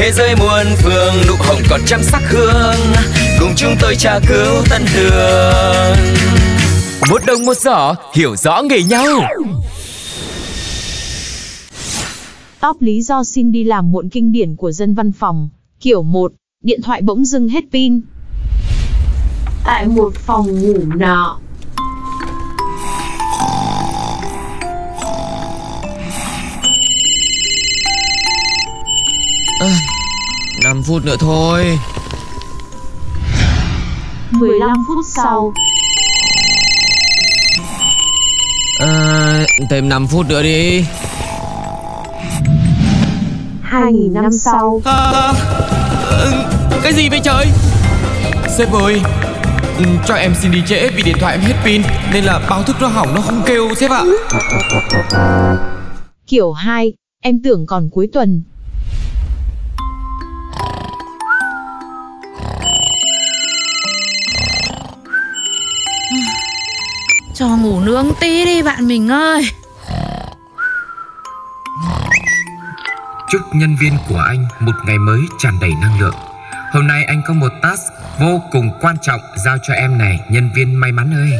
Thế giới muôn phương nụ hồng còn trăm sắc hương Cùng chúng tôi tra cứu tân đường Một đồng một giỏ hiểu rõ nghề nhau Top lý do xin đi làm muộn kinh điển của dân văn phòng. Kiểu 1. Điện thoại bỗng dưng hết pin. Tại một phòng ngủ nọ. à, 5 phút nữa thôi 15 phút sau. à, Thêm 5 phút nữa đi 2000 năm sau. à, Cái gì vậy trời Sếp ơi ừ, Cho em xin đi trễ vì điện thoại em hết pin Nên là báo thức nó hỏng nó không kêu sếp ạ Kiểu 2. Em tưởng còn cuối tuần. Cho ngủ nướng tí đi bạn mình ơi Chúc nhân viên của anh một ngày mới tràn đầy năng lượng. Hôm nay anh có một task vô cùng quan trọng giao cho em này, nhân viên may mắn ơi.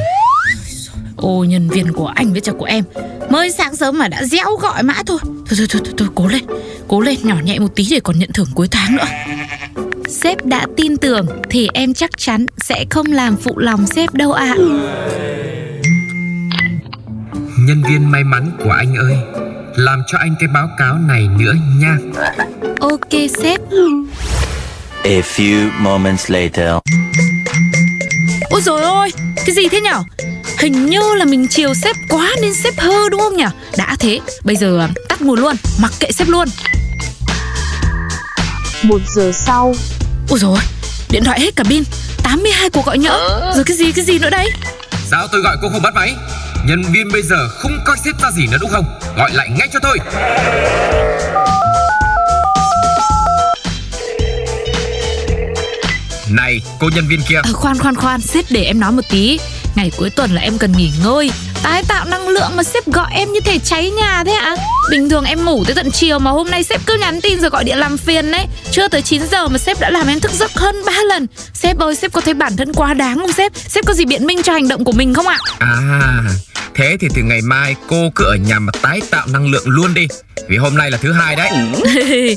Ô nhân viên của anh với chồng của em Mới sáng sớm mà đã réo gọi mã thôi Thôi thôi thôi, thôi, thôi cố lên Cố lên nhỏ nhẹ một tí để còn nhận thưởng cuối tháng nữa Sếp đã tin tưởng Thì em chắc chắn sẽ không làm phụ lòng sếp đâu ạ Nhân viên may mắn của anh ơi, làm cho anh cái báo cáo này nữa nha. Ok sếp. A few moments later. Ôi rồi ôi Cái gì thế nhở? Hình như là mình chiều sếp quá nên sếp hơ đúng không nhở? Đã thế Bây giờ à, tắt nguồn luôn Mặc kệ sếp luôn. Một giờ sau. Ôi rồi Điện thoại hết cả pin. 82 cuộc gọi nhỡ. Rồi cái gì cái gì nữa đây? Sao tôi gọi cô không bắt máy? Nhân viên bây giờ không coi xếp ra gì nữa đúng không? Gọi lại ngay cho tôi. Này, cô nhân viên kia, à, Khoan khoan khoan Sếp để em nói một tí. Ngày cuối tuần là em cần nghỉ ngơi. Tái tạo năng lượng mà sếp gọi em như thể cháy nhà thế ạ. Bình thường em ngủ tới tận chiều Mà hôm nay sếp cứ nhắn tin rồi gọi điện làm phiền đấy. Chưa tới 9 giờ mà sếp đã làm em thức giấc hơn 3 lần. Sếp ơi sếp có thấy bản thân quá đáng không sếp? Sếp có gì biện minh cho hành động của mình không ạ? À, thế thì từ ngày mai cô cứ ở nhà mà tái tạo năng lượng luôn đi. Vì hôm nay là thứ hai đấy.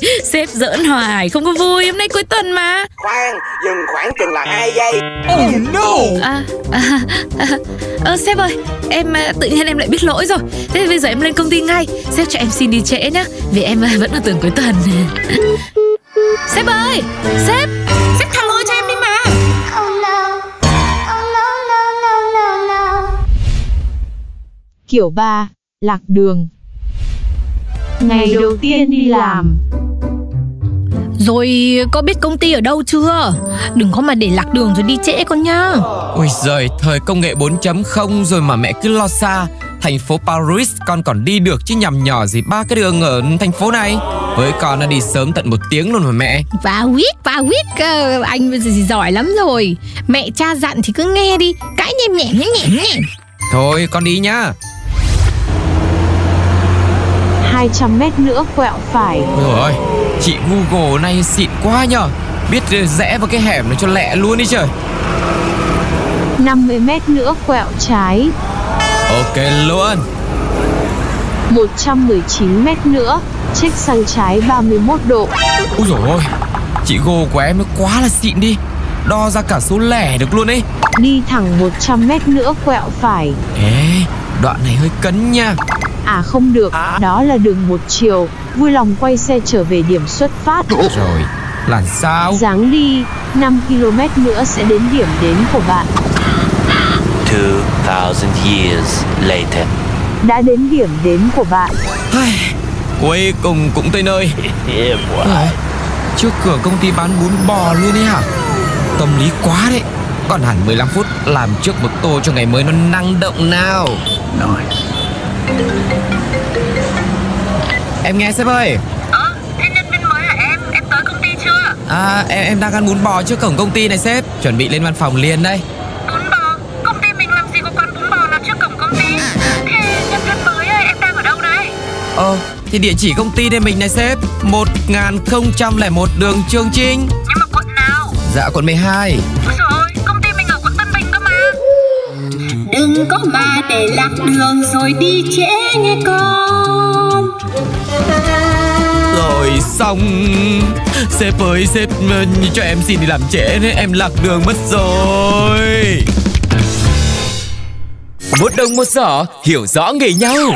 Sếp giỡn hoài không có vui Hôm nay cuối tuần mà. Khoan, dừng khoảng chừng là 2 giây. À, à, à, à, Sếp ơi Em à, tự nhiên em lại biết lỗi rồi. Thế thì bây giờ em lên công ty ngay Sếp cho em xin đi trễ nhá. Vì em à, vẫn ở tưởng cuối tuần. Sếp ơi Sếp Kiểu 3. Lạc đường. Ngày đầu tiên đi làm. Rồi có biết công ty ở đâu chưa? Đừng có mà để lạc đường rồi đi trễ con nhá. Ôi giời, thời công nghệ 4.0 rồi mà mẹ cứ lo xa Thành phố Paris con còn đi được chứ nhằm nhỏ gì ba cái đường ở thành phố này Với con đã đi sớm tận một tiếng luôn mà mẹ Và huyết, và huyết, anh bây giờ thì giỏi lắm rồi. Mẹ cha dặn thì cứ nghe đi, cãi nhem nhẻm nhẻm nhẻm. Thôi con đi nhá 200 mét nữa quẹo phải. Ôi ơi, chị Google này xịn quá nhở Biết rẽ vào cái hẻm này cho lẹ luôn đi trời 50 mét nữa quẹo trái. Ok luôn 119 mét nữa, check sang trái 31 độ. Úi dồi ôi Chị Go của em nó quá là xịn đi Đo ra cả số lẻ được luôn ấy Đi thẳng 100 mét nữa quẹo phải. Ê, đoạn này hơi cấn nha À không được, đó là đường một chiều. Vui lòng quay xe trở về điểm xuất phát. Rồi, là sao? Dáng đi, 5 km nữa sẽ đến điểm đến của bạn. 2000 years later Đã đến điểm đến của bạn. Cuối cùng cũng tới nơi Ôi, trước cửa công ty bán bún bò luôn ấy hả Tâm lý quá đấy Còn hẳn 15 phút làm trước một tô cho ngày mới nó năng động nào Em nghe sếp ơi Ờ, thế nhân viên mới hả em? Em tới công ty chưa? À em, em đang ăn bún bò trước cổng công ty này sếp Chuẩn bị lên văn phòng liền đây Bún bò? Công ty mình làm gì có quán bún bò nào trước cổng công ty? Thế nhân viên mới ơi, em đang ở đâu đấy? Ờ thì địa chỉ công ty đây mình này sếp 1001 đường Trường Trinh Nhưng mà quận nào? Dạ quận 12 Ôi trời ơi, Đừng có mà để lạc đường rồi đi trễ nghe con. Rồi xong. Sếp ơi, sếp ờ, cho em xin đi làm trễ nên em lạc đường mất rồi. Một đồng một giỏ, hiểu rõ nghề nhau.